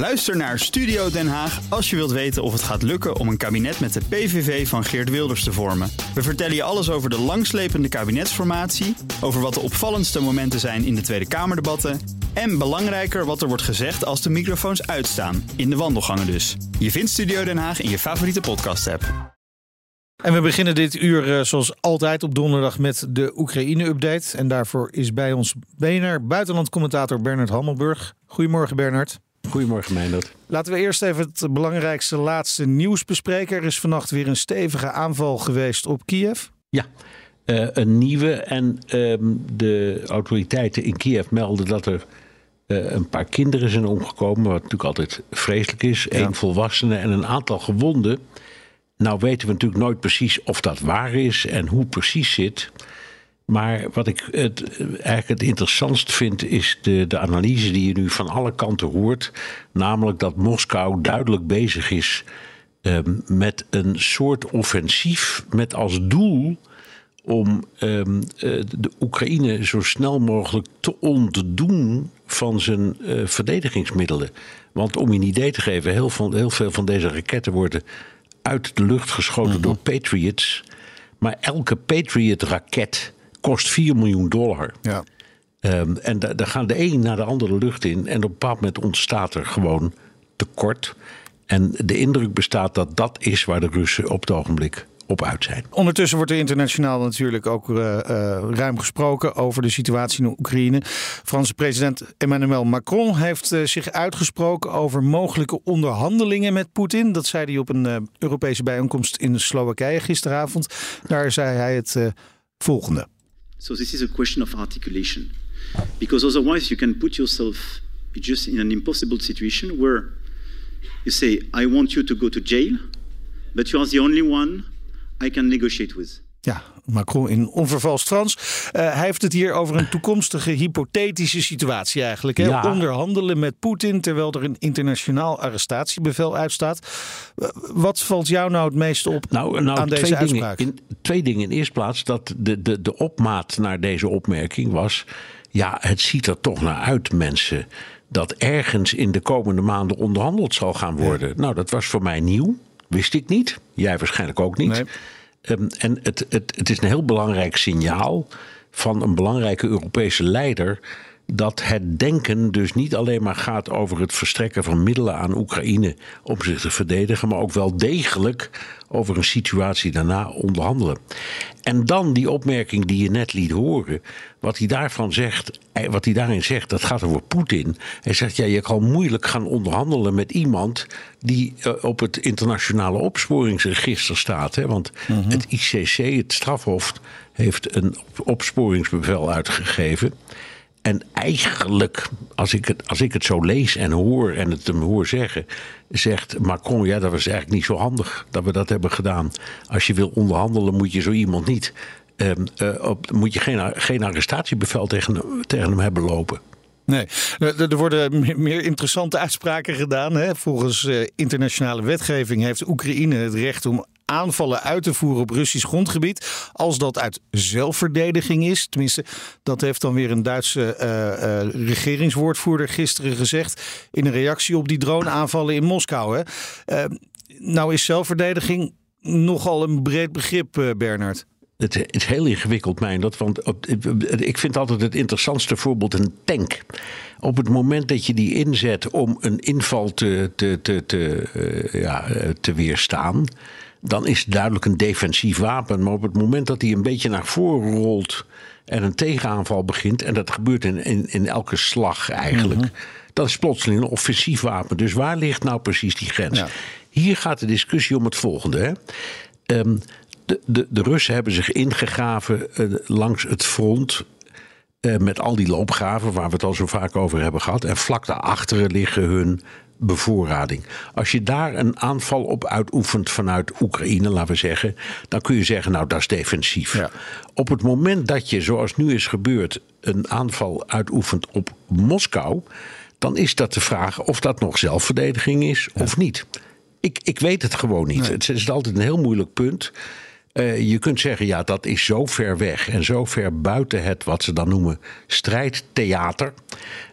Luister naar Studio Den Haag als je wilt weten of het gaat lukken om een kabinet met de PVV van Geert Wilders te vormen. We vertellen je alles over de langslepende kabinetsformatie, over wat de opvallendste momenten zijn in de Tweede Kamerdebatten en belangrijker wat er wordt gezegd als de microfoons uitstaan, in de wandelgangen dus. Je vindt Studio Den Haag in je favoriete podcast-app. En we beginnen dit uur uh, zoals altijd op donderdag met de Oekraïne-update. En daarvoor is bij ons BNR buitenlandcommentator Bernard Hammelburg. Goedemorgen Bernard. Goedemorgen Meindert. Laten we eerst even het belangrijkste laatste nieuws bespreken. Er is vannacht weer een stevige aanval geweest op Kiev. Ja, uh, een nieuwe. En uh, de autoriteiten in Kiev melden dat er uh, een paar kinderen zijn omgekomen. Wat natuurlijk altijd vreselijk is. Ja. Eén volwassene en een aantal gewonden. Nou weten we natuurlijk nooit precies of dat waar is en hoe precies zit. Maar wat ik het, eigenlijk het interessantst vind, is de, de analyse die je nu van alle kanten hoort. Namelijk dat Moskou duidelijk bezig is um, met een soort offensief met als doel om um, de Oekraïne zo snel mogelijk te ontdoen van zijn uh, verdedigingsmiddelen. Want om je een idee te geven, heel, van, heel veel van deze raketten worden uit de lucht geschoten mm-hmm. door Patriots. Maar elke Patriot-raket kost 4 miljoen dollar. Ja. Um, en daar gaan de een naar de andere lucht in. En op een bepaald moment ontstaat er gewoon tekort. En de indruk bestaat dat dat is waar de Russen op het ogenblik op uit zijn. Ondertussen wordt er internationaal natuurlijk ook uh, uh, ruim gesproken over de situatie in Oekraïne. Franse president Emmanuel Macron heeft uh, zich uitgesproken over mogelijke onderhandelingen met Poetin. Dat zei hij op een Europese bijeenkomst in Slowakije gisteravond. Daar zei hij het volgende. So this is a question of articulation. Because otherwise you can put yourself just in an impossible situation where you say, I want you to go to jail, but you are the only one I can negotiate with. Ja, Macron in onvervalst Frans. Uh, hij heeft het hier over een toekomstige hypothetische situatie eigenlijk. Hè? Ja. Onderhandelen met Poetin terwijl er een internationaal arrestatiebevel uitstaat. Uh, wat valt jou nou het meest op nou, nou, aan deze twee uitspraak? Dingen in, twee dingen. In de eerste plaats dat de, de, de opmaat naar deze opmerking was... ja, het ziet er toch naar uit, mensen... dat ergens in de komende maanden onderhandeld zal gaan worden. Ja. Nou, dat was voor mij nieuw. Wist ik niet. Jij waarschijnlijk ook niet. Nee. Um, en het, het, het is een heel belangrijk signaal van een belangrijke Europese leider. Dat het denken dus niet alleen maar gaat over het verstrekken van middelen aan Oekraïne om zich te verdedigen, maar ook wel degelijk over een situatie daarna onderhandelen. En dan die opmerking die je net liet horen, wat hij daarvan zegt, wat hij daarin zegt, dat gaat over Poetin. Hij zegt, ja, je kan moeilijk gaan onderhandelen met iemand die uh, op het internationale opsporingsregister staat. Hè? Want mm-hmm. het ICC, het strafhof, heeft een opsporingsbevel uitgegeven. En eigenlijk, als ik, het, als ik het zo lees en hoor en het hem hoor zeggen, zegt Macron: ja, dat was eigenlijk niet zo handig dat we dat hebben gedaan. Als je wil onderhandelen, moet je zo iemand niet. Uh, uh, op, moet je geen, geen arrestatiebevel tegen, tegen hem hebben lopen. Nee, er worden meer interessante uitspraken gedaan. Hè. Volgens uh, internationale wetgeving heeft Oekraïne het recht om aanvallen uit te voeren op Russisch grondgebied. Als dat uit zelfverdediging is. Tenminste, dat heeft dan weer een Duitse uh, uh, regeringswoordvoerder gisteren gezegd. In een reactie op die droneaanvallen in Moskou. Hè. Uh, nou is zelfverdediging nogal een breed begrip, Bernard. Het is heel ingewikkeld, mijn dat. Want ik vind altijd het interessantste voorbeeld een tank. Op het moment dat je die inzet om een inval te, te, te, te, uh, ja, te weerstaan dan is het duidelijk een defensief wapen. Maar op het moment dat hij een beetje naar voren rolt en een tegenaanval begint, en dat gebeurt in, in, in elke slag eigenlijk, mm-hmm. dat is plotseling een offensief wapen. Dus waar ligt nou precies die grens? Ja. Hier gaat de discussie om het volgende. Hè? Um, de, de, de Russen hebben zich ingegraven uh, langs het front. Uh, met al die loopgraven waar we het al zo vaak over hebben gehad. En vlak daarachter liggen hun bevoorrading. Als je daar een aanval op uitoefent vanuit Oekraïne, laten we zeggen, dan kun je zeggen, nou dat is defensief. Ja. Op het moment dat je, zoals nu is gebeurd, een aanval uitoefent op Moskou, dan is dat de vraag of dat nog zelfverdediging is ja. of niet. Ik, ik weet het gewoon niet. Nee. Het is altijd een heel moeilijk punt. Je kunt zeggen, ja, dat is zo ver weg en zo ver buiten het wat ze dan noemen strijdtheater,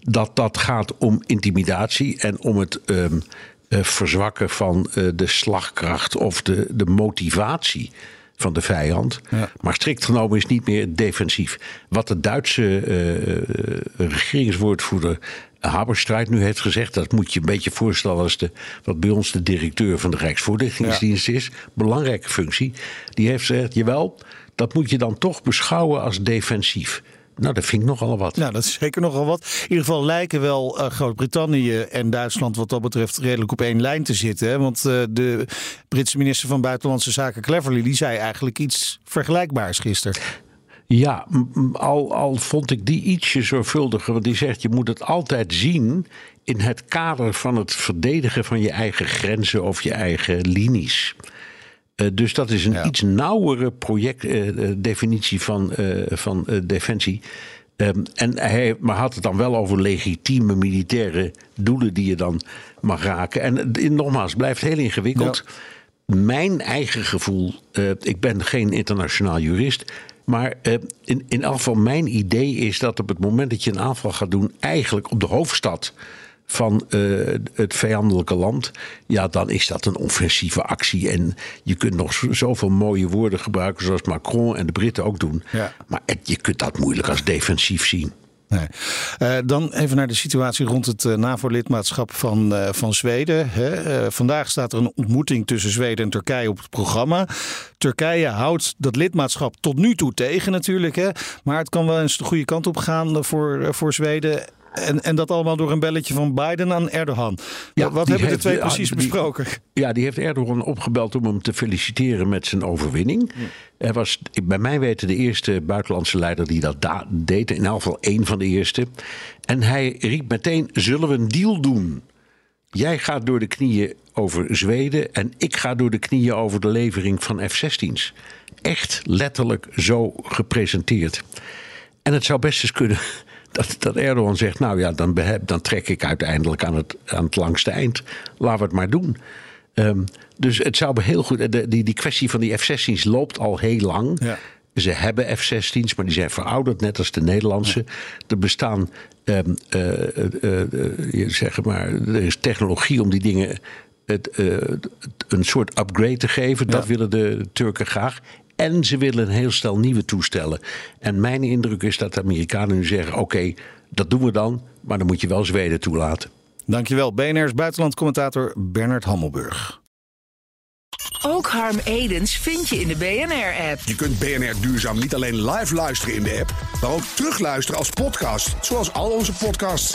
dat dat gaat om intimidatie en om het um, verzwakken van uh, de slagkracht of de, de motivatie van de vijand. Ja. Maar strikt genomen is niet meer defensief. Wat de Duitse uh, regeringswoordvoerder Haberstrijd nu heeft gezegd, dat moet je een beetje voorstellen als de, wat bij ons de directeur van de Rijksvoorlichtingsdienst is. Belangrijke functie. Die heeft gezegd, jawel, dat moet je dan toch beschouwen als defensief. Nou, dat vind ik nogal wat. Nou, dat is zeker nogal wat. In ieder geval lijken wel uh, Groot-Brittannië en Duitsland wat dat betreft redelijk op één lijn te zitten. Hè? Want uh, de Britse minister van Buitenlandse Zaken Cleverly die zei eigenlijk iets vergelijkbaars gisteren. Ja, al, al vond ik die ietsje zorgvuldiger. Want die zegt je moet het altijd zien in het kader van het verdedigen van je eigen grenzen of je eigen linies. Uh, dus dat is een iets nauwere projectdefinitie uh, van, uh, van defensie. Um, en hij maar had het dan wel over legitieme militaire doelen die je dan mag raken. En nogmaals, het blijft heel ingewikkeld. Ja. Mijn eigen gevoel, ik ben geen internationaal jurist. Maar in, in elk geval, mijn idee is dat op het moment dat je een aanval gaat doen, eigenlijk op de hoofdstad van uh, het vijandelijke land, ja, dan is dat een offensieve actie. En je kunt nog zoveel mooie woorden gebruiken, zoals Macron en de Britten ook doen. Ja. Maar je kunt dat moeilijk als defensief zien. Nee. Uh, dan even naar de situatie rond het uh, NAVO-lidmaatschap van, uh, van Zweden. Hè. vandaag staat er een ontmoeting tussen Zweden en Turkije op het programma. Turkije houdt dat lidmaatschap tot nu toe tegen natuurlijk. Hè. Maar het kan wel eens de goede kant op gaan voor, voor Zweden. En, en dat allemaal door een belletje van Biden aan Erdogan. Ja, Wat hebben de twee precies besproken? Ja, die heeft Erdogan opgebeld om hem te feliciteren met zijn overwinning. Hij was bij mij weten de eerste buitenlandse leider die dat deed. In elk geval één van de eerste. En hij riep meteen, zullen we een deal doen? Jij gaat door de knieën over Zweden en ik ga door de knieën over de levering van F-16's. Echt letterlijk zo gepresenteerd. En het zou best eens kunnen dat, dat Erdogan zegt: Nou ja, dan, dan trek ik uiteindelijk aan het, aan het langste eind. Laten we het maar doen. Um, dus het zou heel goed. De, die, die kwestie van die F-16's loopt al heel lang. Ja. Ze hebben F-16's, maar die zijn verouderd, net als de Nederlandse. Ja. Er bestaan, um, uh, uh, uh, zeg maar, er is technologie om die dingen het, een soort upgrade te geven. Dat willen de Turken graag. En ze willen een heel stel nieuwe toestellen. En mijn indruk is dat de Amerikanen nu zeggen: oké, dat doen we dan, maar dan moet je wel Zweden toelaten. Dankjewel, BNR's buitenlandcommentator Bernard Hammelburg. Ook Harm Edens vind je in de BNR-app. Je kunt BNR Duurzaam niet alleen live luisteren in de app, maar ook terugluisteren als podcast, zoals al onze podcasts.